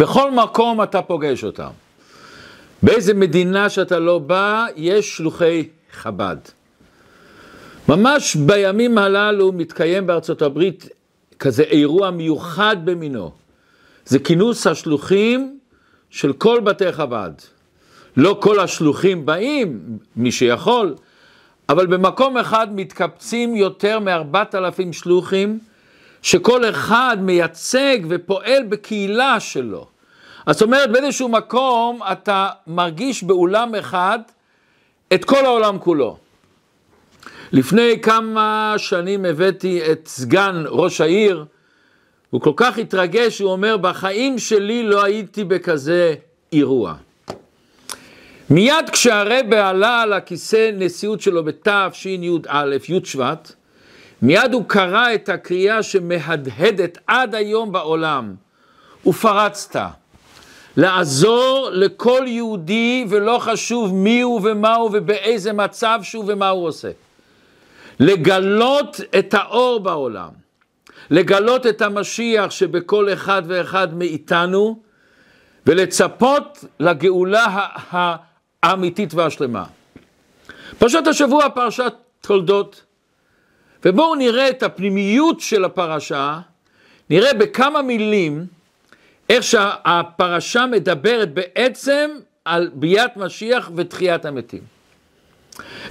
בכל מקום אתה פוגש אותם. באיזה מדינה שאתה לא בא, יש שלוחי חב"ד. ממש בימים הללו מתקיים בארצות הברית כזה אירוע מיוחד במינו. זה כינוס השלוחים של כל בתי חב"ד. לא כל השלוחים באים, מי שיכול, אבל במקום אחד מתקבצים יותר מארבעת אלפים שלוחים, שכל אחד מייצג ופועל בקהילה שלו. זאת אומרת, באיזשהו מקום אתה מרגיש באולם אחד את כל העולם כולו. לפני כמה שנים הבאתי את סגן ראש העיר, הוא כל כך התרגש, הוא אומר, בחיים שלי לא הייתי בכזה אירוע. מיד כשהרבה עלה על הכיסא נשיאות שלו בתשי"א, י' שבט, מיד הוא קרא את הקריאה שמהדהדת עד היום בעולם, ופרצת. לעזור לכל יהודי ולא חשוב מי הוא ומה הוא ובאיזה מצב שהוא ומה הוא עושה. לגלות את האור בעולם, לגלות את המשיח שבכל אחד ואחד מאיתנו ולצפות לגאולה האמיתית והשלמה. פרשת השבוע פרשת תולדות, ובואו נראה את הפנימיות של הפרשה, נראה בכמה מילים איך שהפרשה מדברת בעצם על ביאת משיח ותחיית המתים.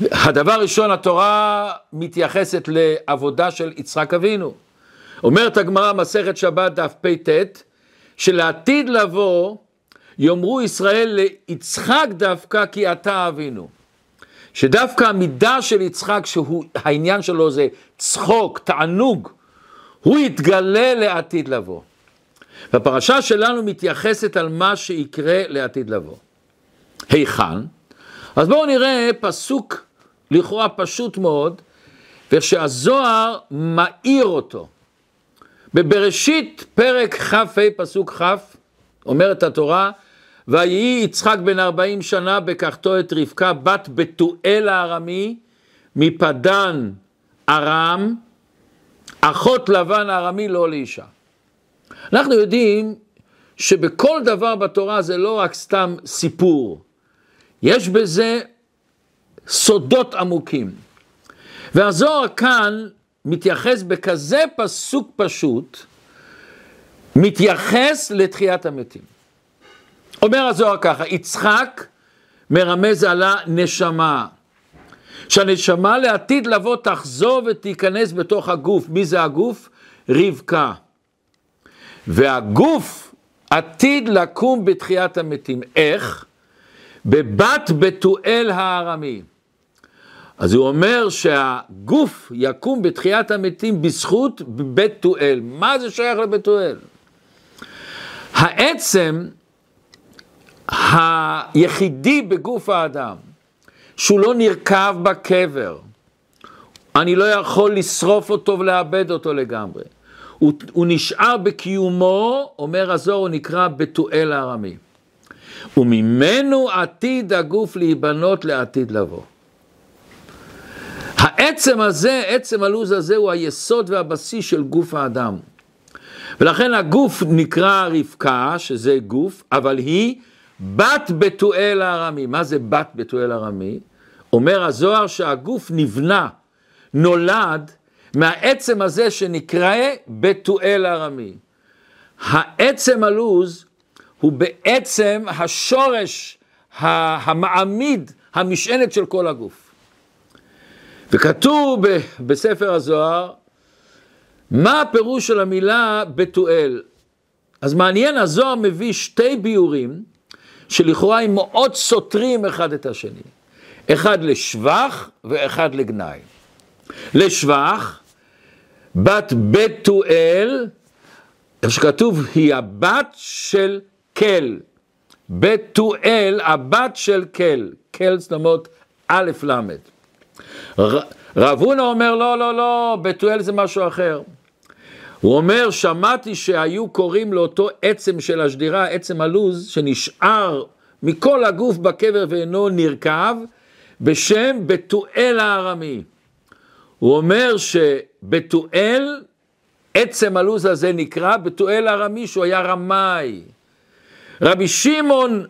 הדבר ראשון, התורה מתייחסת לעבודה של יצחק אבינו. אומרת הגמרא, מסכת שבת, דף פט, שלעתיד לבוא, יאמרו ישראל ליצחק דווקא כי אתה אבינו. שדווקא המידה של יצחק, שהוא, העניין שלו זה צחוק, תענוג, הוא יתגלה לעתיד לבוא. והפרשה שלנו מתייחסת על מה שיקרה לעתיד לבוא. היכן? אז בואו נראה פסוק לכאורה פשוט מאוד, ושהזוהר מאיר אותו. בבראשית פרק כ"ה פסוק כ', אומרת התורה, ויהי יצחק בן ארבעים שנה בקחתו את רבקה בת בתואל הארמי מפדן ארם, אחות לבן הארמי לא לאישה. אנחנו יודעים שבכל דבר בתורה זה לא רק סתם סיפור, יש בזה סודות עמוקים. והזוהר כאן מתייחס בכזה פסוק פשוט, מתייחס לתחיית המתים. אומר הזוהר ככה, יצחק מרמז על הנשמה, שהנשמה לעתיד לבוא תחזור ותיכנס בתוך הגוף. מי זה הגוף? רבקה. והגוף עתיד לקום בתחיית המתים. איך? בבת בתואל הארמי. אז הוא אומר שהגוף יקום בתחיית המתים בזכות בתואל. מה זה שייך לבתואל? העצם היחידי בגוף האדם, שהוא לא נרקב בקבר, אני לא יכול לשרוף אותו ולאבד אותו לגמרי. הוא, הוא נשאר בקיומו, אומר הזוהר, הוא נקרא בתואל הארמי. וממנו עתיד הגוף להיבנות לעתיד לבוא. העצם הזה, עצם הלוז הזה, הוא היסוד והבסיס של גוף האדם. ולכן הגוף נקרא רבקה, שזה גוף, אבל היא בת בתואל הארמי. מה זה בת בתואל הארמי? אומר הזוהר שהגוף נבנה, נולד, מהעצם הזה שנקרא בתואל ארמי. העצם הלוז הוא בעצם השורש המעמיד, המשענת של כל הגוף. וכתוב בספר הזוהר, מה הפירוש של המילה בתואל? אז מעניין, הזוהר מביא שתי ביורים שלכאורה הם מאוד סותרים אחד את השני. אחד לשבח ואחד לגנאי. לשבח, בת בתואל, איך שכתוב, היא הבת של כל. בתואל, הבת של כל. כל זאת אומרת א' ל'. רב הונא אומר, לא, לא, לא, בתואל זה משהו אחר. הוא אומר, שמעתי שהיו קוראים לאותו עצם של השדירה, עצם הלוז, שנשאר מכל הגוף בקבר ואינו נרקב, בשם בתואל הארמי. הוא אומר שבתואל, עצם הלו"ז הזה נקרא בתואל ארמי שהוא היה רמאי. רבי שמעון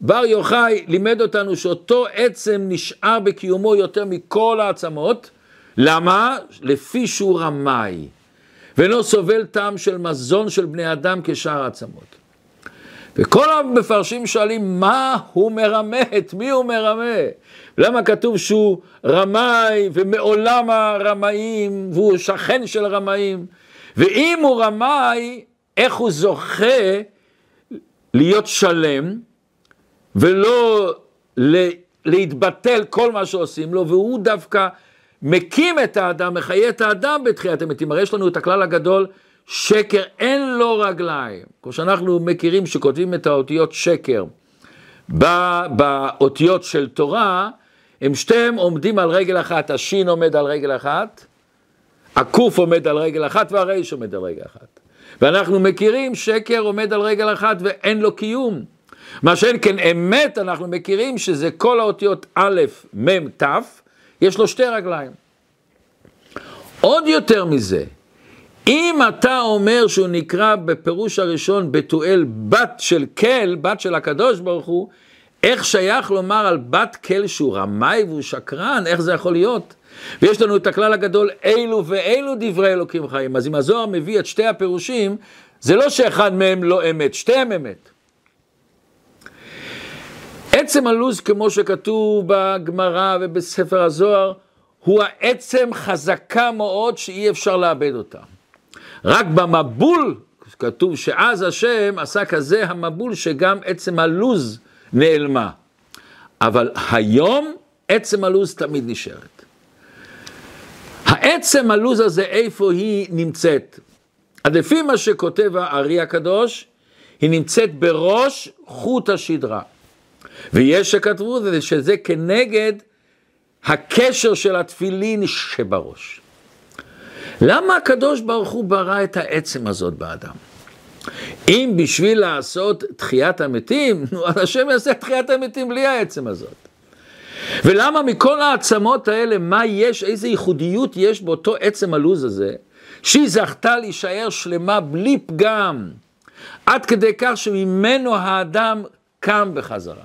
בר יוחאי לימד אותנו שאותו עצם נשאר בקיומו יותר מכל העצמות. למה? לפי שהוא רמאי, ולא סובל טעם של מזון של בני אדם כשאר העצמות. וכל המפרשים שואלים מה הוא מרמה, את מי הוא מרמה? למה כתוב שהוא רמאי ומעולם הרמאים והוא שכן של רמאים? ואם הוא רמאי, איך הוא זוכה להיות שלם ולא להתבטל כל מה שעושים לו, והוא דווקא מקים את האדם, מחיה את האדם בתחיית המתים. הרי יש לנו את הכלל הגדול, שקר אין לו רגליים. כמו שאנחנו מכירים שכותבים את האותיות שקר באותיות של תורה, הם שתיהם עומדים על רגל אחת, השין עומד על רגל אחת, הקוף עומד על רגל אחת והריש עומד על רגל אחת. ואנחנו מכירים שקר עומד על רגל אחת ואין לו קיום. מה שאין כן אמת, אנחנו מכירים שזה כל האותיות א', מ', ת', יש לו שתי רגליים. עוד יותר מזה, אם אתה אומר שהוא נקרא בפירוש הראשון בתואל בת של כל, בת של הקדוש ברוך הוא, איך שייך לומר על בת כל שהוא רמאי והוא שקרן, איך זה יכול להיות? ויש לנו את הכלל הגדול, אילו ואילו דברי אלוקים חיים. אז אם הזוהר מביא את שתי הפירושים, זה לא שאחד מהם לא אמת, שתיהם אמת. עצם הלוז, כמו שכתוב בגמרא ובספר הזוהר, הוא העצם חזקה מאוד שאי אפשר לאבד אותה. רק במבול, כתוב שאז השם עשה כזה המבול שגם עצם הלוז נעלמה. אבל היום עצם הלוז תמיד נשארת. העצם הלוז הזה, איפה היא נמצאת? אז לפי מה שכותב הארי הקדוש, היא נמצאת בראש חוט השדרה. ויש שכתבו שזה כנגד הקשר של התפילין שבראש. למה הקדוש ברוך הוא ברא את העצם הזאת באדם? אם בשביל לעשות תחיית המתים, נו, אז השם יעשה תחיית המתים בלי העצם הזאת. ולמה מכל העצמות האלה, מה יש, איזה ייחודיות יש באותו עצם הלוז הזה, שהיא זכתה להישאר שלמה בלי פגם, עד כדי כך שממנו האדם קם בחזרה.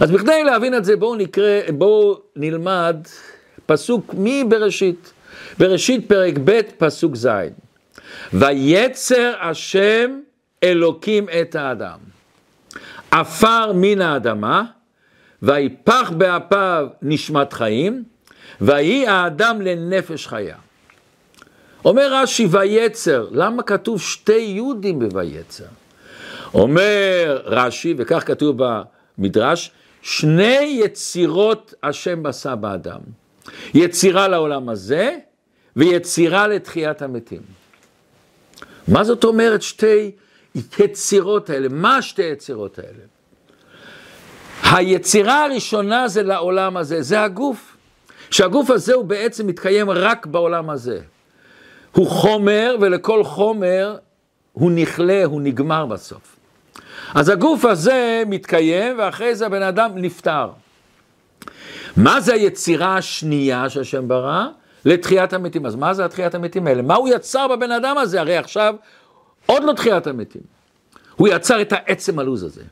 אז בכדי להבין את זה, בואו נקרא, בואו נלמד פסוק מבראשית. בראשית פרק ב', פסוק ז'. ויצר השם אלוקים את האדם. עפר מן האדמה, ויפח באפיו נשמת חיים, ויהי האדם לנפש חיה. אומר רש"י ויצר, למה כתוב שתי יהודים בויצר? אומר רש"י, וכך כתוב במדרש, שני יצירות השם בשה באדם. יצירה לעולם הזה ויצירה לתחיית המתים. מה זאת אומרת שתי יצירות האלה? מה שתי יצירות האלה? היצירה הראשונה זה לעולם הזה, זה הגוף. שהגוף הזה הוא בעצם מתקיים רק בעולם הזה. הוא חומר, ולכל חומר הוא נכלה, הוא נגמר בסוף. אז הגוף הזה מתקיים, ואחרי זה הבן אדם נפטר. מה זה היצירה השנייה שהשם ברא? לתחיית המתים. אז מה זה התחיית המתים האלה? מה הוא יצר בבן אדם הזה? הרי עכשיו עוד לא תחיית המתים. הוא יצר את העצם הלוז הזה.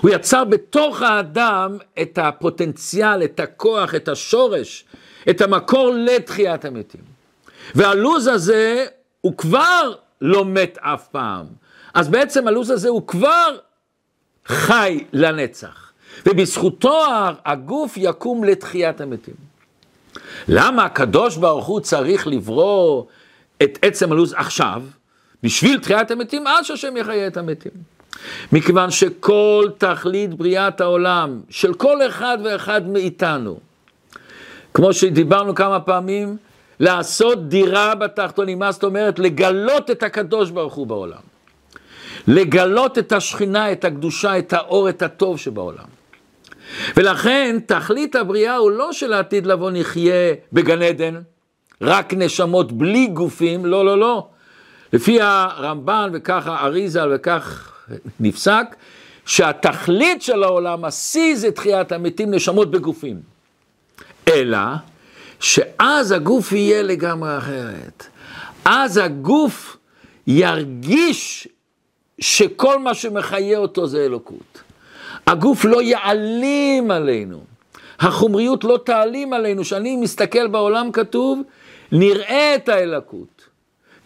הוא יצר בתוך האדם את הפוטנציאל, את הכוח, את השורש, את המקור לתחיית המתים. והלוז הזה הוא כבר לא מת אף פעם. אז בעצם הלוז הזה הוא כבר חי לנצח. ובזכותו הגוף יקום לתחיית המתים. למה הקדוש ברוך הוא צריך לברוא את עצם הלו"ז עכשיו, בשביל תחיית המתים, אז שהשם יחיה את המתים. מכיוון שכל תכלית בריאת העולם, של כל אחד ואחד מאיתנו, כמו שדיברנו כמה פעמים, לעשות דירה בתחתונים, מה זאת אומרת? לגלות את הקדוש ברוך הוא בעולם. לגלות את השכינה, את הקדושה, את האור, את הטוב שבעולם. ולכן תכלית הבריאה הוא לא שלעתיד לבוא נחיה בגן עדן, רק נשמות בלי גופים, לא, לא, לא. לפי הרמב"ן וככה אריזה וכך נפסק, שהתכלית של העולם, השיא זה תחיית המתים, נשמות בגופים. אלא שאז הגוף יהיה לגמרי אחרת. אז הגוף ירגיש שכל מה שמחיה אותו זה אלוקות. הגוף לא יעלים עלינו, החומריות לא תעלים עלינו, כשאני מסתכל בעולם כתוב, נראה את האלוקות.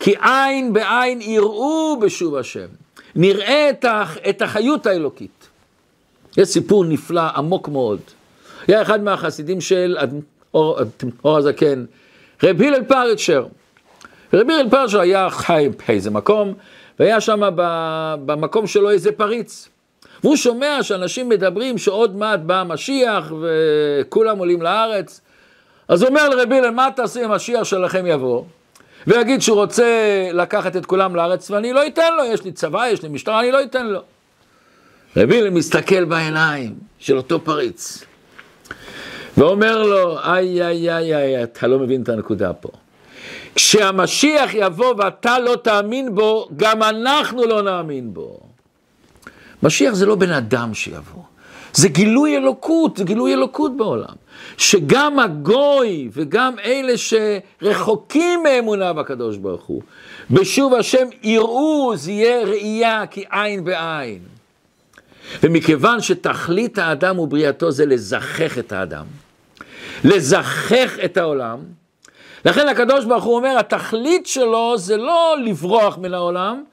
כי עין בעין יראו בשוב השם, נראה את, הח, את החיות האלוקית. יש סיפור נפלא, עמוק מאוד. היה אחד מהחסידים של אור, אור הזקן, רב הלל פריצ'ר. רב הלל פריצ'ר היה חי באיזה מקום, והיה שם במקום שלו איזה פריץ. והוא שומע שאנשים מדברים שעוד מעט בא המשיח וכולם עולים לארץ. אז הוא אומר לרבי הלל, מה תעשי אם המשיח שלכם יבוא? ויגיד שהוא רוצה לקחת את כולם לארץ ואני לא אתן לו, יש לי צבא, יש לי משטרה, אני לא אתן לו. רבי הלל מסתכל בעיניים של אותו פריץ, ואומר לו, איי, איי, איי, איי, אתה לא מבין את הנקודה פה. כשהמשיח יבוא ואתה לא תאמין בו, גם אנחנו לא נאמין בו. משיח זה לא בן אדם שיבוא, זה גילוי אלוקות, זה גילוי אלוקות בעולם. שגם הגוי וגם אלה שרחוקים מאמונה בקדוש ברוך הוא, בשוב השם יראו, זה יהיה ראייה כי עין בעין. ומכיוון שתכלית האדם ובריאתו זה לזכך את האדם, לזכך את העולם, לכן הקדוש ברוך הוא אומר, התכלית שלו זה לא לברוח מן העולם,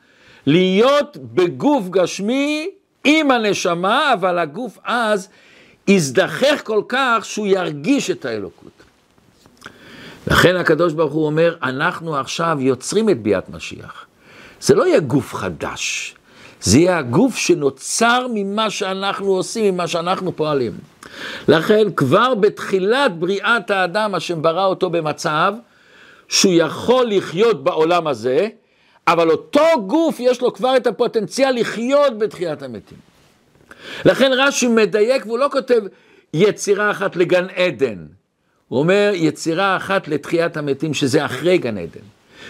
להיות בגוף גשמי עם הנשמה, אבל הגוף אז יזדחך כל כך שהוא ירגיש את האלוקות. לכן הקדוש ברוך הוא אומר, אנחנו עכשיו יוצרים את ביאת משיח. זה לא יהיה גוף חדש, זה יהיה הגוף שנוצר ממה שאנחנו עושים, ממה שאנחנו פועלים. לכן כבר בתחילת בריאת האדם, השם ברא אותו במצב שהוא יכול לחיות בעולם הזה, אבל אותו גוף יש לו כבר את הפוטנציאל לחיות בתחיית המתים. לכן רש"י מדייק והוא לא כותב יצירה אחת לגן עדן, הוא אומר יצירה אחת לתחיית המתים שזה אחרי גן עדן.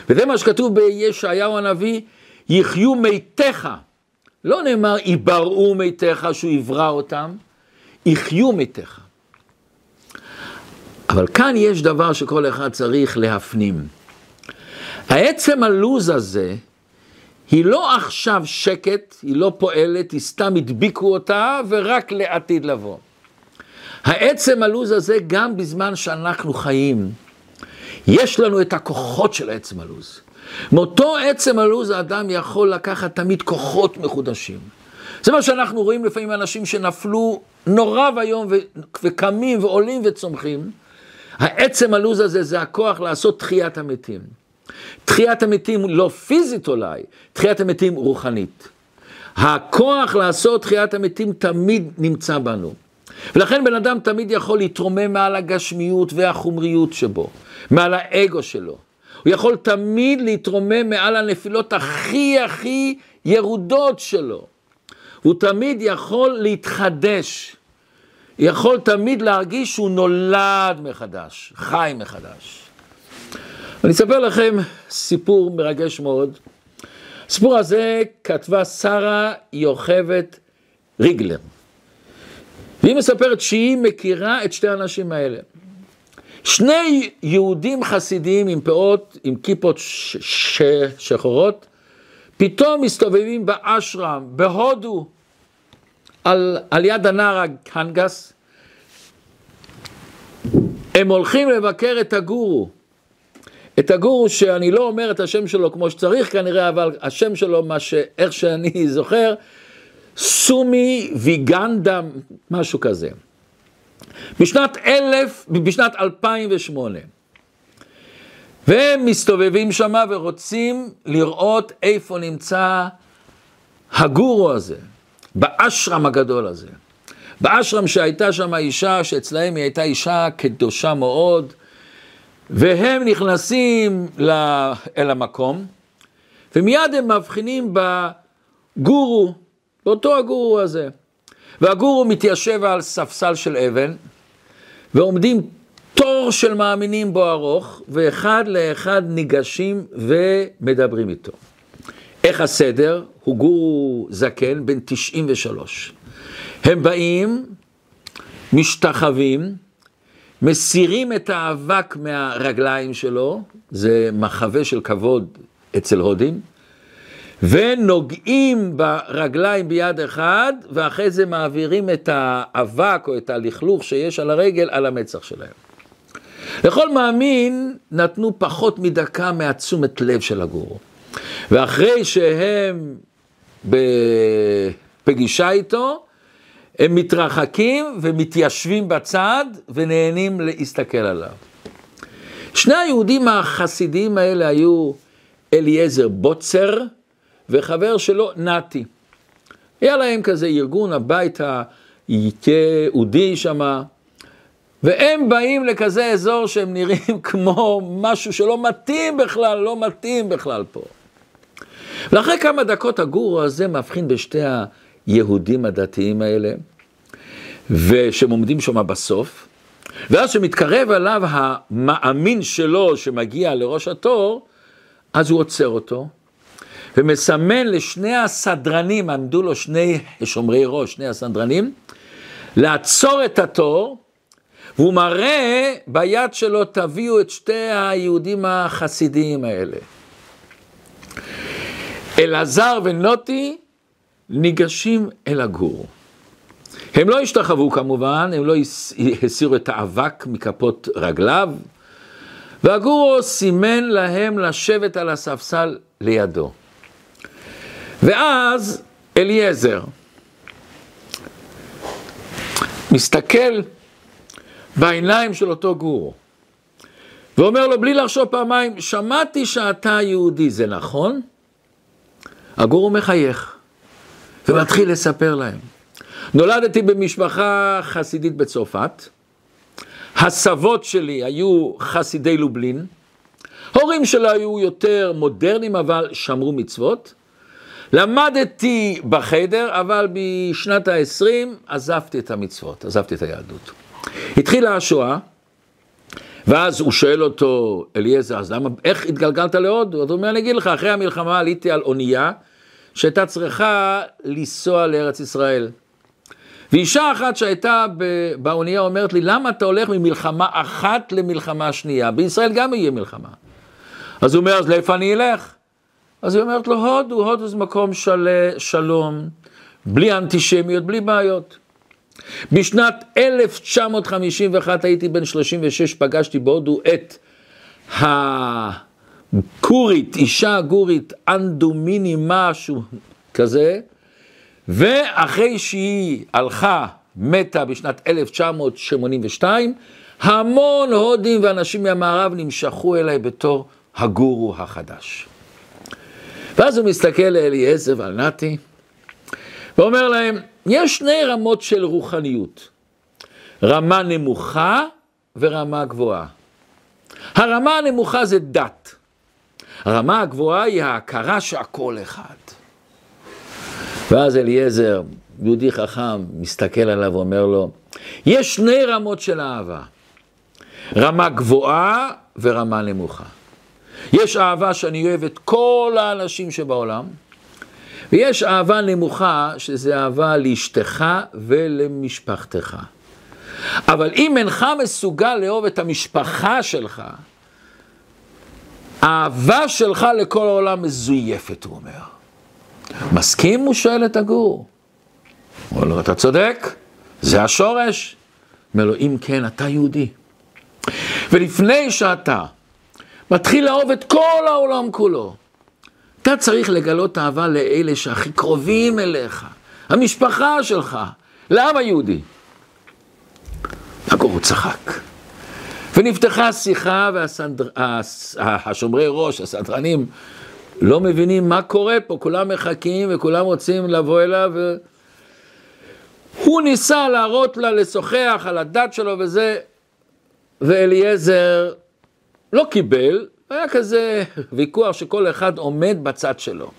וזה מה שכתוב בישעיהו הנביא, יחיו מתיך. לא נאמר יברעו מתיך שהוא יברא אותם, יחיו מתיך. אבל כאן יש דבר שכל אחד צריך להפנים. העצם הלוז הזה, היא לא עכשיו שקט, היא לא פועלת, היא סתם הדביקו אותה ורק לעתיד לבוא. העצם הלוז הזה, גם בזמן שאנחנו חיים, יש לנו את הכוחות של העצם הלוז. מאותו עצם הלוז האדם יכול לקחת תמיד כוחות מחודשים. זה מה שאנחנו רואים לפעמים אנשים שנפלו נורא ואיום וקמים ועולים וצומחים. העצם הלוז הזה זה הכוח לעשות תחיית המתים. תחיית המתים לא פיזית אולי, תחיית המתים רוחנית. הכוח לעשות תחיית המתים תמיד נמצא בנו. ולכן בן אדם תמיד יכול להתרומם מעל הגשמיות והחומריות שבו, מעל האגו שלו. הוא יכול תמיד להתרומם מעל הנפילות הכי הכי ירודות שלו. הוא תמיד יכול להתחדש. יכול תמיד להרגיש שהוא נולד מחדש, חי מחדש. אני אספר לכם סיפור מרגש מאוד. הסיפור הזה כתבה שרה יוכבת ריגלר. והיא מספרת שהיא מכירה את שתי האנשים האלה. שני יהודים חסידים עם פאות, עם כיפות שחורות, פתאום מסתובבים באשרם, בהודו, על, על יד הנער הקנגס. הם הולכים לבקר את הגורו. את הגורו שאני לא אומר את השם שלו כמו שצריך כנראה, אבל השם שלו, מה ש... איך שאני זוכר, סומי ויגנדה, משהו כזה. בשנת אלף, בשנת 2008. והם מסתובבים שם ורוצים לראות איפה נמצא הגורו הזה, באשרם הגדול הזה. באשרם שהייתה שם אישה, שאצלהם היא הייתה אישה קדושה מאוד, והם נכנסים אל המקום, ומיד הם מבחינים בגורו, באותו הגורו הזה. והגורו מתיישב על ספסל של אבן, ועומדים תור של מאמינים בו ארוך, ואחד לאחד ניגשים ומדברים איתו. איך הסדר? הוא גורו זקן, בן 93. הם באים, משתחווים, מסירים את האבק מהרגליים שלו, זה מחווה של כבוד אצל הודים, ונוגעים ברגליים ביד אחד, ואחרי זה מעבירים את האבק או את הלכלוך שיש על הרגל על המצח שלהם. לכל מאמין נתנו פחות מדקה מהתשומת לב של הגורו. ואחרי שהם בפגישה איתו, הם מתרחקים ומתיישבים בצד ונהנים להסתכל עליו. שני היהודים החסידים האלה היו אליעזר בוצר וחבר שלו נתי. היה להם כזה ארגון, הבית היהודי שמה, והם באים לכזה אזור שהם נראים כמו משהו שלא מתאים בכלל, לא מתאים בכלל פה. ואחרי כמה דקות הגורו הזה מבחין בשתי היהודים הדתיים האלה, ושהם עומדים שם בסוף, ואז כשמתקרב אליו המאמין שלו שמגיע לראש התור, אז הוא עוצר אותו, ומסמן לשני הסדרנים, עמדו לו שני שומרי ראש, שני הסדרנים, לעצור את התור, והוא מראה ביד שלו, תביאו את שתי היהודים החסידיים האלה. אלעזר ונוטי ניגשים אל הגור. הם לא השתחוו כמובן, הם לא הסירו את האבק מכפות רגליו, והגורו סימן להם לשבת על הספסל לידו. ואז אליעזר מסתכל בעיניים של אותו גורו, ואומר לו בלי לחשוב פעמיים, שמעתי שאתה יהודי, זה נכון? הגורו מחייך, ומתחיל לספר להם. נולדתי במשפחה חסידית בצרפת, הסבות שלי היו חסידי לובלין, הורים שלו היו יותר מודרניים אבל שמרו מצוות, למדתי בחדר, אבל בשנת ה-20 עזבתי את המצוות, עזבתי את היהדות. התחילה השואה, ואז הוא שואל אותו, אליעזר, אז למה, איך התגלגלת להודו? אז הוא אומר, אני אגיד לך, אחרי המלחמה עליתי על אונייה, שהייתה צריכה לנסוע לארץ ישראל. ואישה אחת שהייתה באונייה אומרת לי, למה אתה הולך ממלחמה אחת למלחמה שנייה? בישראל גם יהיה מלחמה. אז הוא אומר, אז לאיפה אני אלך? אז היא אומרת לו, הודו, הודו זה מקום של... שלום, בלי אנטישמיות, בלי בעיות. בשנת 1951 הייתי בן 36, פגשתי בהודו את הגורית, אישה גורית, אנדומיני משהו כזה, ואחרי שהיא הלכה, מתה בשנת 1982, המון הודים ואנשים מהמערב נמשכו אליי בתור הגורו החדש. ואז הוא מסתכל לאליעזר ועל נתי, ואומר להם, יש שני רמות של רוחניות, רמה נמוכה ורמה גבוהה. הרמה הנמוכה זה דת, הרמה הגבוהה היא ההכרה שהכל אחד. ואז אליעזר, יהודי חכם, מסתכל עליו ואומר לו, יש שני רמות של אהבה, רמה גבוהה ורמה נמוכה. יש אהבה שאני אוהב את כל האנשים שבעולם, ויש אהבה נמוכה, שזה אהבה לאשתך ולמשפחתך. אבל אם אינך מסוגל לאהוב את המשפחה שלך, האהבה שלך לכל העולם מזויפת, הוא אומר. מסכים? הוא שואל את הגור. הוא אומר לו, אתה צודק, זה השורש. אומר לו, אם כן, אתה יהודי. ולפני שאתה מתחיל לאהוב את כל העולם כולו, אתה צריך לגלות אהבה לאלה שהכי קרובים אליך, המשפחה שלך, לעם היהודי. הגור צחק. ונפתחה שיחה והשומרי ראש, הסדרנים, לא מבינים מה קורה פה, כולם מחכים וכולם רוצים לבוא אליו. ו... הוא ניסה להראות לה, לשוחח על הדת שלו וזה, ואליעזר לא קיבל, היה כזה ויכוח שכל אחד עומד בצד שלו.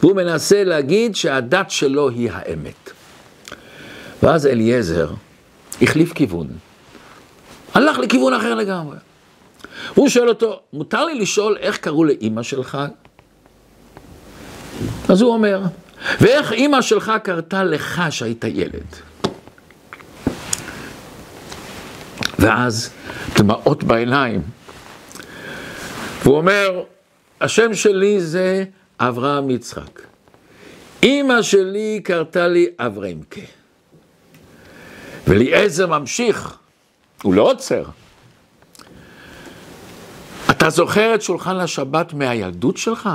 והוא מנסה להגיד שהדת שלו היא האמת. ואז אליעזר החליף כיוון, הלך לכיוון אחר לגמרי. הוא שואל אותו, מותר לי לשאול איך קראו לאימא שלך? אז הוא אומר, ואיך אימא שלך קרתה לך שהיית ילד? ואז דמעות בעיניים. והוא אומר, השם שלי זה אברהם יצחק. אימא שלי קרתה לי אברמקה. ואליעזר ממשיך, הוא לא עוצר. אתה זוכר את שולחן השבת מהילדות שלך?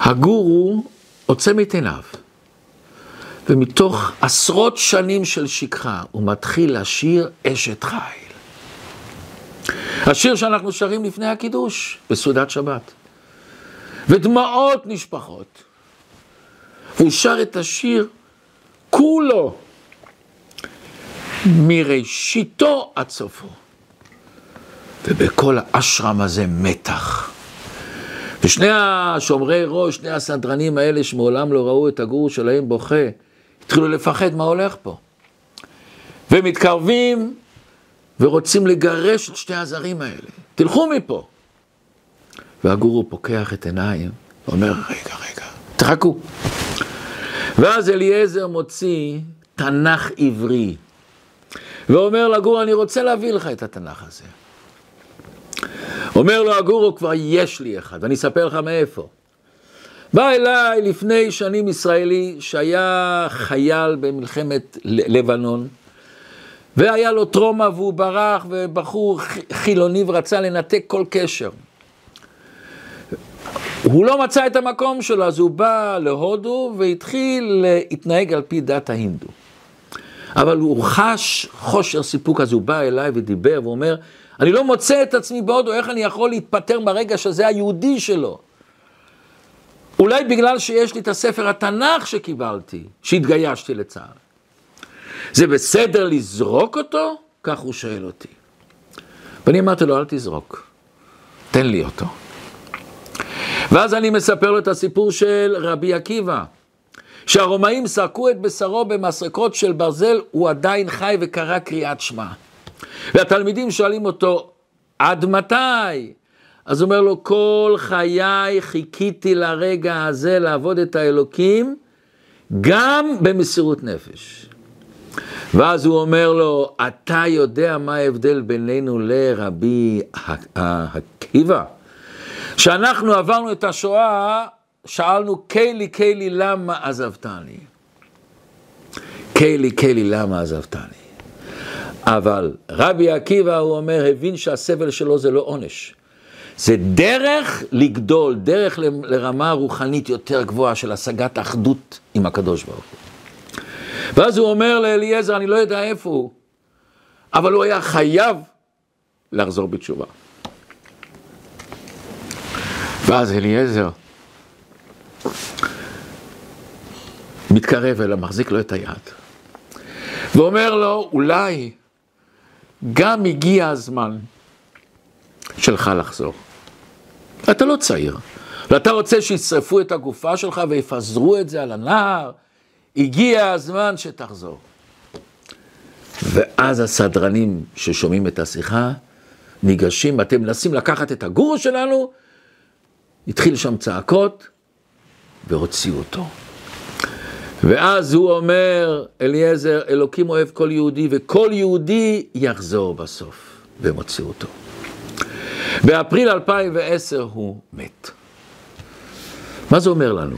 הגורו עוצם את עיניו, ומתוך עשרות שנים של שכחה הוא מתחיל לשיר אשת חיל. השיר שאנחנו שרים לפני הקידוש, בסעודת שבת. ודמעות נשפחות. והוא שר את השיר כולו, מראשיתו עד סופו. ובכל האשרם הזה מתח. ושני השומרי ראש, שני הסדרנים האלה שמעולם לא ראו את הגור שלהם בוכה, התחילו לפחד מה הולך פה. והם מתקרבים ורוצים לגרש את שתי הזרים האלה. תלכו מפה. והגורו פוקח את עיניים, ואומר, רגע, רגע, תחכו. ואז אליעזר מוציא תנ"ך עברי, ואומר לגורו, אני רוצה להביא לך את התנ"ך הזה. אומר לו הגורו, כבר יש לי אחד, ואני אספר לך מאיפה. בא אליי לפני שנים ישראלי שהיה חייל במלחמת לבנון, והיה לו טרומה והוא ברח, ובחור חילוני ורצה לנתק כל קשר. הוא לא מצא את המקום שלו, אז הוא בא להודו והתחיל להתנהג על פי דת ההינדו. אבל הוא חש חושר סיפוק, אז הוא בא אליי ודיבר ואומר, אני לא מוצא את עצמי בהודו, איך אני יכול להתפטר ברגע שזה היהודי שלו? אולי בגלל שיש לי את הספר התנ"ך שקיבלתי, שהתגיישתי לצה"ל. זה בסדר לזרוק אותו? כך הוא שואל אותי. ואני אמרתי לו, אל תזרוק, תן לי אותו. ואז אני מספר לו את הסיפור של רבי עקיבא, שהרומאים סרקו את בשרו במסרקות של ברזל, הוא עדיין חי וקרא קריאת שמע. והתלמידים שואלים אותו, עד מתי? אז הוא אומר לו, כל חיי חיכיתי לרגע הזה לעבוד את האלוקים, גם במסירות נפש. ואז הוא אומר לו, אתה יודע מה ההבדל בינינו לרבי עקיבא? כשאנחנו עברנו את השואה, שאלנו, קיילי, קיילי, למה עזבתני? קיילי, קיילי, למה עזבתני? אבל רבי עקיבא, הוא אומר, הבין שהסבל שלו זה לא עונש. זה דרך לגדול, דרך לרמה רוחנית יותר גבוהה של השגת אחדות עם הקדוש ברוך הוא. ואז הוא אומר לאליעזר, אני לא יודע איפה הוא, אבל הוא היה חייב לחזור בתשובה. ואז אליעזר מתקרב אליו, מחזיק לו את היד, ואומר לו, אולי גם הגיע הזמן שלך לחזור. אתה לא צעיר, ואתה רוצה שישרפו את הגופה שלך ויפזרו את זה על הנהר, הגיע הזמן שתחזור. ואז הסדרנים ששומעים את השיחה, ניגשים, אתם מנסים לקחת את הגורו שלנו, התחיל שם צעקות, והוציאו אותו. ואז הוא אומר, אליעזר, אלוקים אוהב כל יהודי, וכל יהודי יחזור בסוף, והם הוציאו אותו. באפריל 2010 הוא מת. מה זה אומר לנו?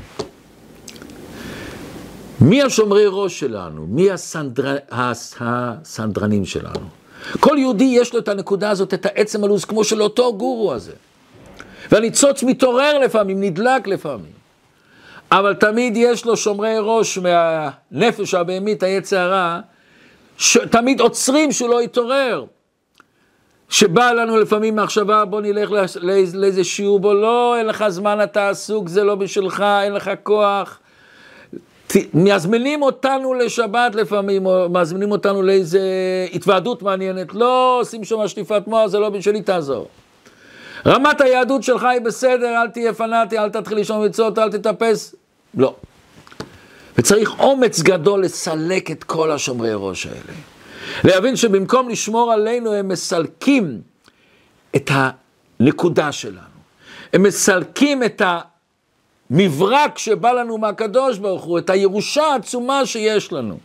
מי השומרי ראש שלנו? מי הסנדר... הסנדרנים שלנו? כל יהודי יש לו את הנקודה הזאת, את העצם הלו"ז, כמו של אותו גורו הזה. והניצוץ מתעורר לפעמים, נדלק לפעמים. אבל תמיד יש לו שומרי ראש מהנפש הבהמית, היצע הרע, שתמיד עוצרים שהוא לא יתעורר. שבא לנו לפעמים מחשבה, בוא נלך לאיזה שיעור, בוא לא, אין לך זמן, אתה עסוק, זה לא בשבילך, אין לך כוח. מזמינים אותנו לשבת לפעמים, או מזמינים אותנו לאיזה התוועדות מעניינת, לא עושים שם שטיפת מוח, זה לא בשבילי, תעזור. רמת היהדות שלך היא בסדר, אל תהיה פנאטי, אל תתחיל לישון מצוות, אל תטפס. לא. וצריך אומץ גדול לסלק את כל השומרי ראש האלה. להבין שבמקום לשמור עלינו, הם מסלקים את הנקודה שלנו. הם מסלקים את המברק שבא לנו מהקדוש ברוך הוא, את הירושה העצומה שיש לנו.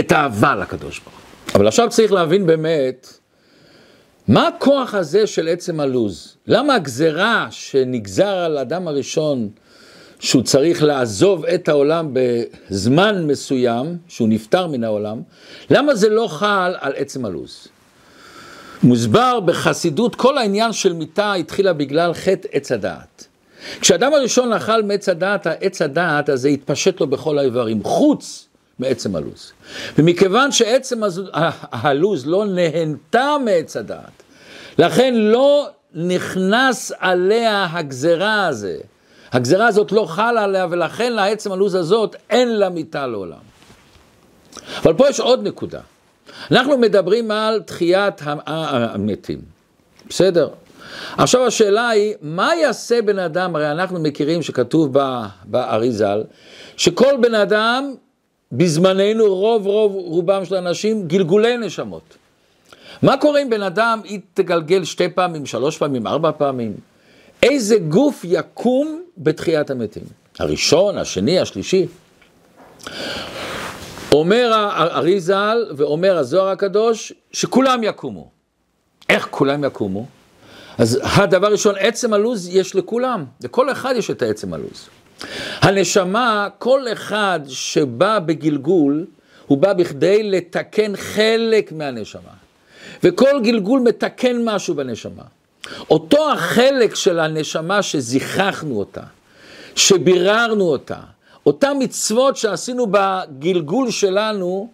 את האהבה לקדוש ברוך הוא. אבל עכשיו צריך להבין באמת מה הכוח הזה של עצם הלוז? למה הגזרה שנגזר על האדם הראשון שהוא צריך לעזוב את העולם בזמן מסוים, שהוא נפטר מן העולם, למה זה לא חל על עצם הלוז? מוסבר בחסידות, כל העניין של מיתה התחילה בגלל חטא עץ הדעת. כשאדם הראשון אכל מעץ הדעת, העץ הדעת הזה התפשט לו בכל האיברים, חוץ מעצם הלוז. ומכיוון שעצם הלוז לא נהנתה מעץ הדעת, לכן לא נכנס עליה הגזרה הזה. הגזרה הזאת לא חלה עליה, ולכן לעצם הלוז הזאת אין לה מיתה לעולם. אבל פה יש עוד נקודה. אנחנו מדברים על תחיית המתים, בסדר? עכשיו השאלה היא, מה יעשה בן אדם, הרי אנחנו מכירים שכתוב באריזל, שכל בן אדם, בזמננו, רוב רוב רובם של האנשים, גלגולי נשמות. מה קורה אם בן אדם יתגלגל שתי פעמים, שלוש פעמים, ארבע פעמים? איזה גוף יקום בתחיית המתים? הראשון, השני, השלישי? אומר האריזל ואומר הזוהר הקדוש שכולם יקומו. איך כולם יקומו? אז הדבר ראשון, עצם הלוז יש לכולם, לכל אחד יש את העצם הלוז. הנשמה, כל אחד שבא בגלגול, הוא בא בכדי לתקן חלק מהנשמה. וכל גלגול מתקן משהו בנשמה. אותו החלק של הנשמה שזיככנו אותה, שביררנו אותה, אותם מצוות שעשינו בגלגול שלנו,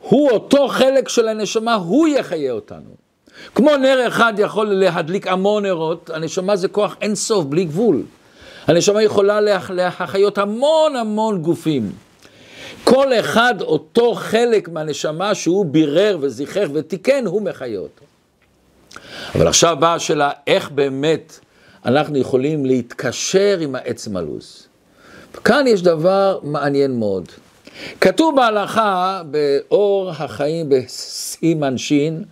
הוא אותו חלק של הנשמה, הוא יחיה אותנו. כמו נר אחד יכול להדליק המון נרות, הנשמה זה כוח אינסוף, בלי גבול. הנשמה יכולה להחיות המון המון גופים. כל אחד אותו חלק מהנשמה שהוא בירר וזיכך ותיקן, הוא מחיה אותו. אבל עכשיו באה השאלה, איך באמת אנחנו יכולים להתקשר עם העצם הלו"ז? כאן יש דבר מעניין מאוד. כתוב בהלכה, באור החיים בסימן שין,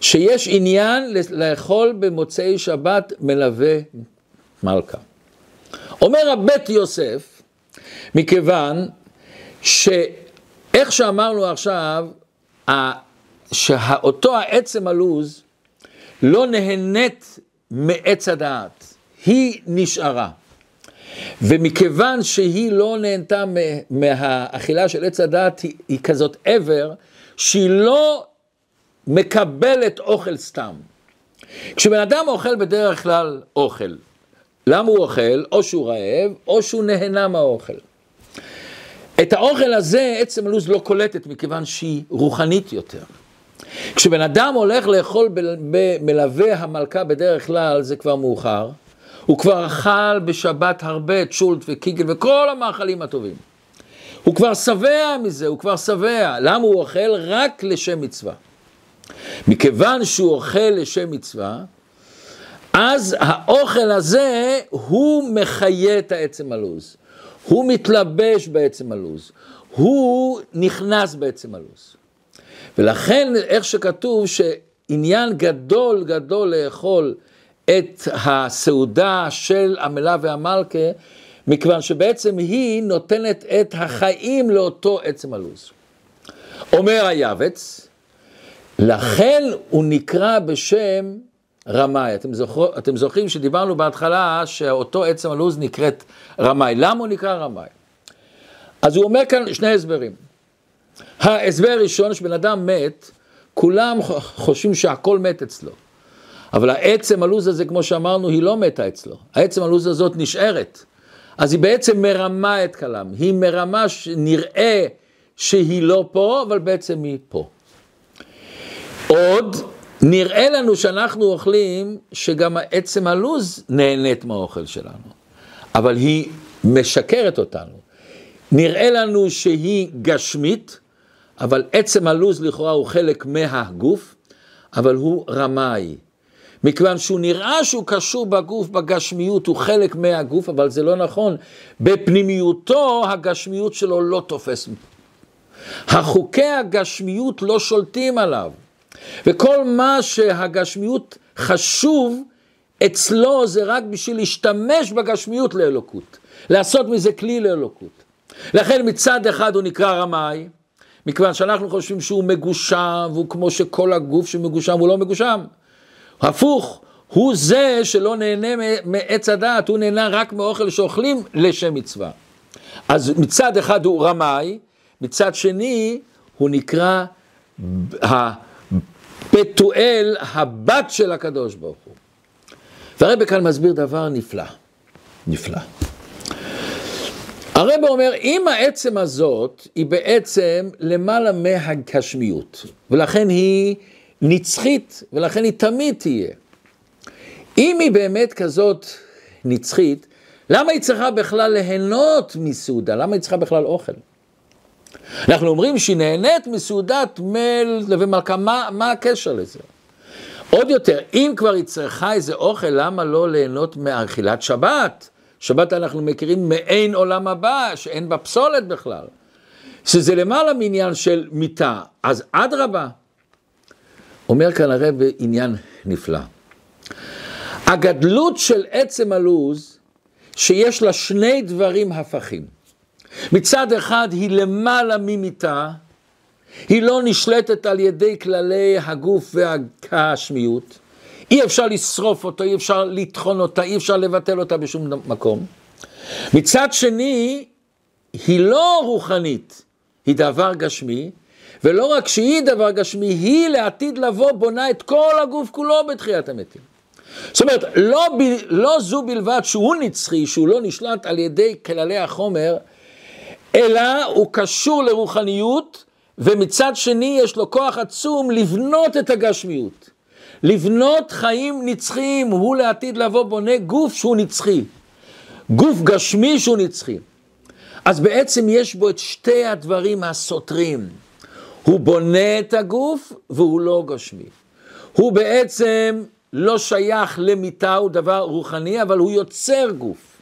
שיש עניין לאכול במוצאי שבת מלווה מלכה. אומר הבית יוסף, מכיוון שאיך שאמרנו עכשיו, שאותו העצם הלוז לא נהנית מעץ הדעת, היא נשארה. ומכיוון שהיא לא נהנתה מהאכילה של עץ הדעת, היא, היא כזאת עבר, שהיא לא מקבלת אוכל סתם. כשבן אדם אוכל בדרך כלל אוכל, למה הוא אוכל? או שהוא רעב, או שהוא נהנה מהאוכל. את האוכל הזה עצם הלו"ז לא קולטת מכיוון שהיא רוחנית יותר. כשבן אדם הולך לאכול במלווה המלכה בדרך כלל זה כבר מאוחר, הוא כבר אכל בשבת הרבה צ'ולט וקיגל וכל המאכלים הטובים. הוא כבר שבע מזה, הוא כבר שבע. למה הוא אוכל? רק לשם מצווה. מכיוון שהוא אוכל לשם מצווה, אז האוכל הזה הוא מחיה את העצם הלוז. הוא מתלבש בעצם הלוז. הוא נכנס בעצם הלוז. ולכן, איך שכתוב, שעניין גדול גדול לאכול את הסעודה של המלה והמלכה, מכיוון שבעצם היא נותנת את החיים לאותו עצם הלוז. אומר היעבץ, לכן הוא נקרא בשם רמאי. אתם, זוכר, אתם זוכרים שדיברנו בהתחלה שאותו עצם הלוז נקראת רמאי. למה הוא נקרא רמאי? אז הוא אומר כאן שני הסברים. ההסבר הראשון, שבן אדם מת, כולם חושבים שהכל מת אצלו. אבל העצם הלוז הזה, כמו שאמרנו, היא לא מתה אצלו. העצם הלוז הזאת נשארת. אז היא בעצם מרמה את כלם. היא מרמה שנראה שהיא לא פה, אבל בעצם היא פה. עוד נראה לנו שאנחנו אוכלים, שגם עצם הלוז נהנית מהאוכל שלנו, אבל היא משקרת אותנו. נראה לנו שהיא גשמית, אבל עצם הלוז לכאורה הוא חלק מהגוף, אבל הוא רמאי. מכיוון שהוא נראה שהוא קשור בגוף, בגשמיות, הוא חלק מהגוף, אבל זה לא נכון. בפנימיותו, הגשמיות שלו לא תופס. החוקי הגשמיות לא שולטים עליו. וכל מה שהגשמיות חשוב אצלו זה רק בשביל להשתמש בגשמיות לאלוקות, לעשות מזה כלי לאלוקות. לכן מצד אחד הוא נקרא רמאי, מכיוון שאנחנו חושבים שהוא מגושם, והוא כמו שכל הגוף שמגושם הוא לא מגושם. הפוך, הוא זה שלא נהנה מעץ הדעת, הוא נהנה רק מאוכל שאוכלים לשם מצווה. אז מצד אחד הוא רמאי, מצד שני הוא נקרא הפתואל, הבת של הקדוש ברוך הוא. והרבא כאן מסביר דבר נפלא, נפלא. הרב אומר, אם העצם הזאת היא בעצם למעלה מהגשמיות, ולכן היא נצחית, ולכן היא תמיד תהיה. אם היא באמת כזאת נצחית, למה היא צריכה בכלל ליהנות מסעודה? למה היא צריכה בכלל אוכל? אנחנו אומרים שהיא נהנית מסעודת מל ומלכה, מה, מה הקשר לזה? עוד יותר, אם כבר היא צריכה איזה אוכל, למה לא ליהנות מאכילת שבת? שבת אנחנו מכירים מעין עולם הבא, שאין בה פסולת בכלל. שזה למעלה מעניין של מיטה, אז אדרבה. אומר כאן הרב עניין נפלא. הגדלות של עצם הלוז, שיש לה שני דברים הפכים. מצד אחד היא למעלה ממיטה, היא לא נשלטת על ידי כללי הגוף והגשמיות, אי אפשר לשרוף אותו, אי אפשר לטחון אותה, אי אפשר לבטל אותה בשום מקום. מצד שני, היא לא רוחנית, היא דבר גשמי, ולא רק שהיא דבר גשמי, היא לעתיד לבוא בונה את כל הגוף כולו בתחיית המתים. זאת אומרת, לא, לא זו בלבד שהוא נצחי, שהוא לא נשלט על ידי כללי החומר, אלא הוא קשור לרוחניות, ומצד שני יש לו כוח עצום לבנות את הגשמיות. לבנות חיים נצחיים, הוא לעתיד לבוא בונה גוף שהוא נצחי. גוף גשמי שהוא נצחי. אז בעצם יש בו את שתי הדברים הסותרים. הוא בונה את הגוף והוא לא גשמי. הוא בעצם לא שייך למיטה, הוא דבר רוחני, אבל הוא יוצר גוף.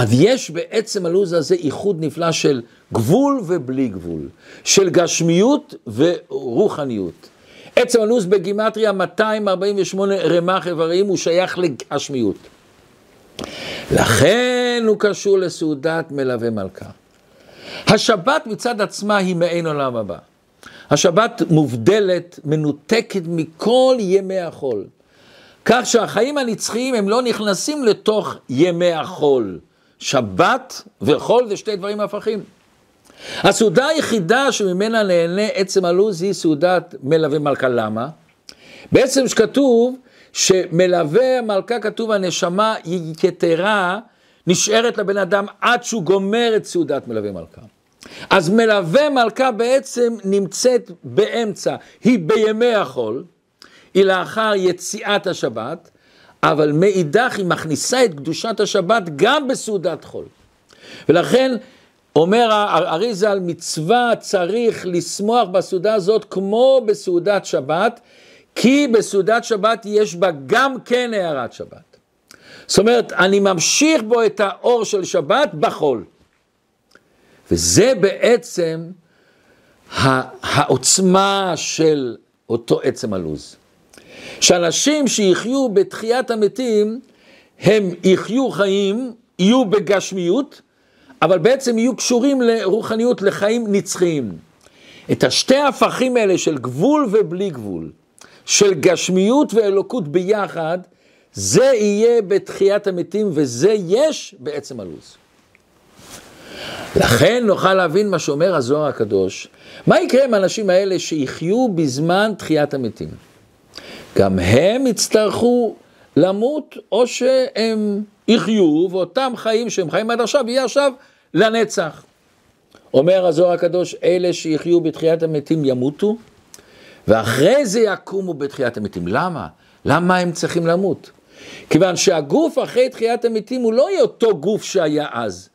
אז יש בעצם הלו"ז הזה איחוד נפלא של גבול ובלי גבול, של גשמיות ורוחניות. עצם הלו"ז בגימטריה 248 רמ"ח איברים הוא שייך לגשמיות. לכן הוא קשור לסעודת מלווה מלכה. השבת מצד עצמה היא מעין עולם הבא. השבת מובדלת, מנותקת מכל ימי החול. כך שהחיים הנצחיים הם לא נכנסים לתוך ימי החול. שבת וחול זה שתי דברים הפכים. הסעודה היחידה שממנה נהנה עצם הלו"ז היא סעודת מלווה מלכה. למה? בעצם שכתוב שמלווה המלכה, כתוב הנשמה יתרה נשארת לבן אדם עד שהוא גומר את סעודת מלווה מלכה. אז מלווה מלכה בעצם נמצאת באמצע, היא בימי החול, היא לאחר יציאת השבת, אבל מאידך היא מכניסה את קדושת השבת גם בסעודת חול. ולכן אומר האריזה על מצווה צריך לשמוח בסעודה הזאת כמו בסעודת שבת, כי בסעודת שבת יש בה גם כן הערת שבת. זאת אומרת, אני ממשיך בו את האור של שבת בחול. וזה בעצם העוצמה של אותו עצם הלוז. שאנשים שיחיו בתחיית המתים, הם יחיו חיים, יהיו בגשמיות, אבל בעצם יהיו קשורים לרוחניות, לחיים נצחיים. את השתי ההפכים האלה של גבול ובלי גבול, של גשמיות ואלוקות ביחד, זה יהיה בתחיית המתים וזה יש בעצם הלו"ז. לכן נוכל להבין מה שאומר הזוהר הקדוש, מה יקרה עם האנשים האלה שיחיו בזמן תחיית המתים? גם הם יצטרכו למות או שהם יחיו ואותם חיים שהם חיים עד עכשיו יהיה עכשיו לנצח. אומר הזוהר הקדוש, אלה שיחיו בתחיית המתים ימותו, ואחרי זה יקומו בתחיית המתים. למה? למה הם צריכים למות? כיוון שהגוף אחרי תחיית המתים הוא לא יהיה אותו גוף שהיה אז.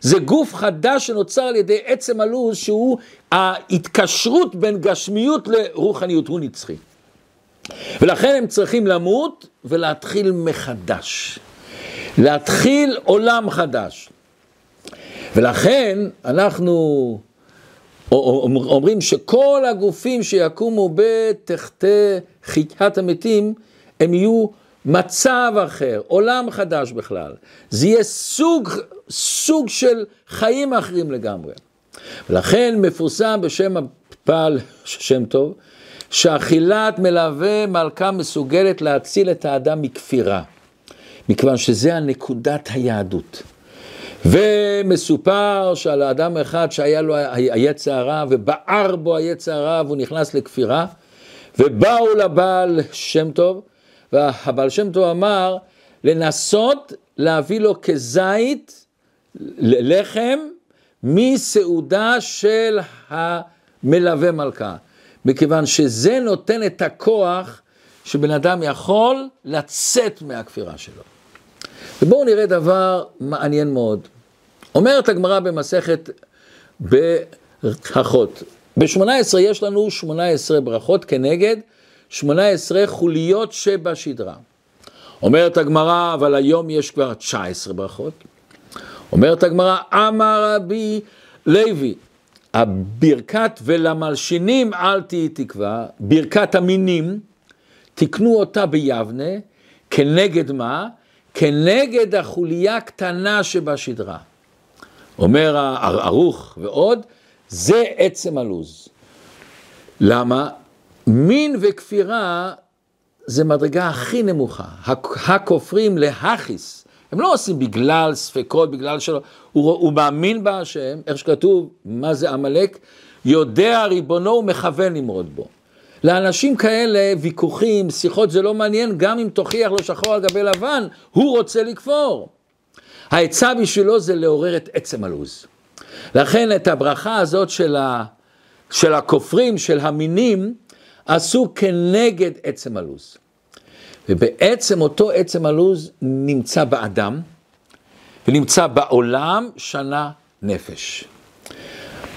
זה גוף חדש שנוצר על ידי עצם הלו"ז, שהוא ההתקשרות בין גשמיות לרוחניות, הוא נצחי. ולכן הם צריכים למות ולהתחיל מחדש. להתחיל עולם חדש. ולכן אנחנו אומרים שכל הגופים שיקומו בתחתי חיית המתים, הם יהיו מצב אחר, עולם חדש בכלל. זה יהיה סוג, סוג של חיים אחרים לגמרי. ולכן מפורסם בשם הפעל שם טוב, שאכילת מלווה מלכה מסוגלת להציל את האדם מכפירה, מכיוון שזה הנקודת היהדות. ומסופר שעל האדם אחד שהיה לו היצע הרע ובער בו היצע הרע והוא נכנס לכפירה ובאו לבעל שם טוב והבעל שם טוב אמר לנסות להביא לו כזית לחם מסעודה של המלווה מלכה, מכיוון שזה נותן את הכוח שבן אדם יכול לצאת מהכפירה שלו. ובואו נראה דבר מעניין מאוד. אומרת הגמרא במסכת ברכות, ב-18 יש לנו 18 ברכות כנגד 18 חוליות שבשדרה. אומרת הגמרא, אבל היום יש כבר 19 ברכות. אומרת הגמרא, אמר רבי לוי, הברכת ולמלשינים אל תהי תקווה, ברכת המינים, תקנו אותה ביבנה, כנגד מה? כנגד החוליה הקטנה שבשדרה. אומר הערוך ועוד, זה עצם הלוז. למה? מין וכפירה זה מדרגה הכי נמוכה. הכופרים להכיס. הם לא עושים בגלל ספקות, בגלל שלא, הוא, הוא מאמין בהשם, איך שכתוב, מה זה עמלק? יודע ריבונו ומכוון למרוד בו. לאנשים כאלה ויכוחים, שיחות, זה לא מעניין, גם אם תוכיח לו שחור על גבי לבן, הוא רוצה לכפור. העצה בשבילו זה לעורר את עצם הלוז. לכן את הברכה הזאת של, ה, של הכופרים, של המינים, עשו כנגד עצם הלוז. ובעצם אותו עצם הלוז נמצא באדם, ונמצא בעולם שנה נפש.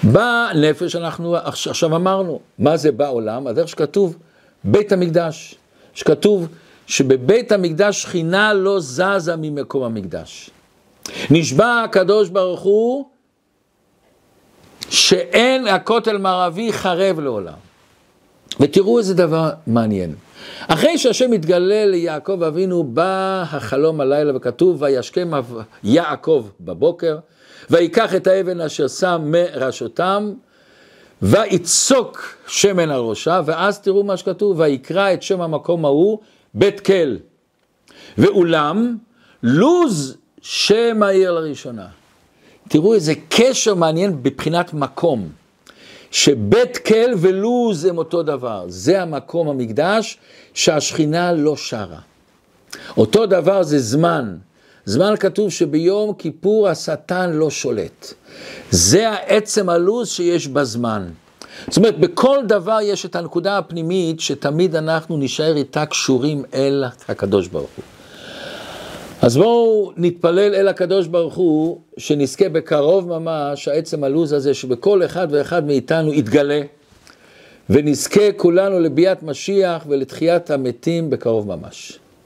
בנפש אנחנו עכשיו אמרנו, מה זה בעולם? אז איך שכתוב, בית המקדש, שכתוב שבבית המקדש שכינה לא זזה ממקום המקדש. נשבע הקדוש ברוך הוא שאין הכותל מערבי חרב לעולם. ותראו איזה דבר מעניין. אחרי שהשם מתגלה ליעקב אבינו, בא החלום הלילה וכתוב, וישכם יעקב בבוקר, ויקח את האבן אשר שם מראשותם, ויצוק שמן על ראשה, ואז תראו מה שכתוב, ויקרא את שם המקום ההוא בית כל. ואולם, לוז שם העיר לראשונה. תראו איזה קשר מעניין מבחינת מקום. שבית כל ולוז הם אותו דבר, זה המקום המקדש שהשכינה לא שרה. אותו דבר זה זמן, זמן כתוב שביום כיפור השטן לא שולט. זה העצם הלוז שיש בזמן. זאת אומרת, בכל דבר יש את הנקודה הפנימית שתמיד אנחנו נשאר איתה קשורים אל הקדוש ברוך הוא. אז בואו נתפלל אל הקדוש ברוך הוא, שנזכה בקרוב ממש, העצם הלוז הזה, שבכל אחד ואחד מאיתנו יתגלה, ונזכה כולנו לביאת משיח ולתחיית המתים בקרוב ממש.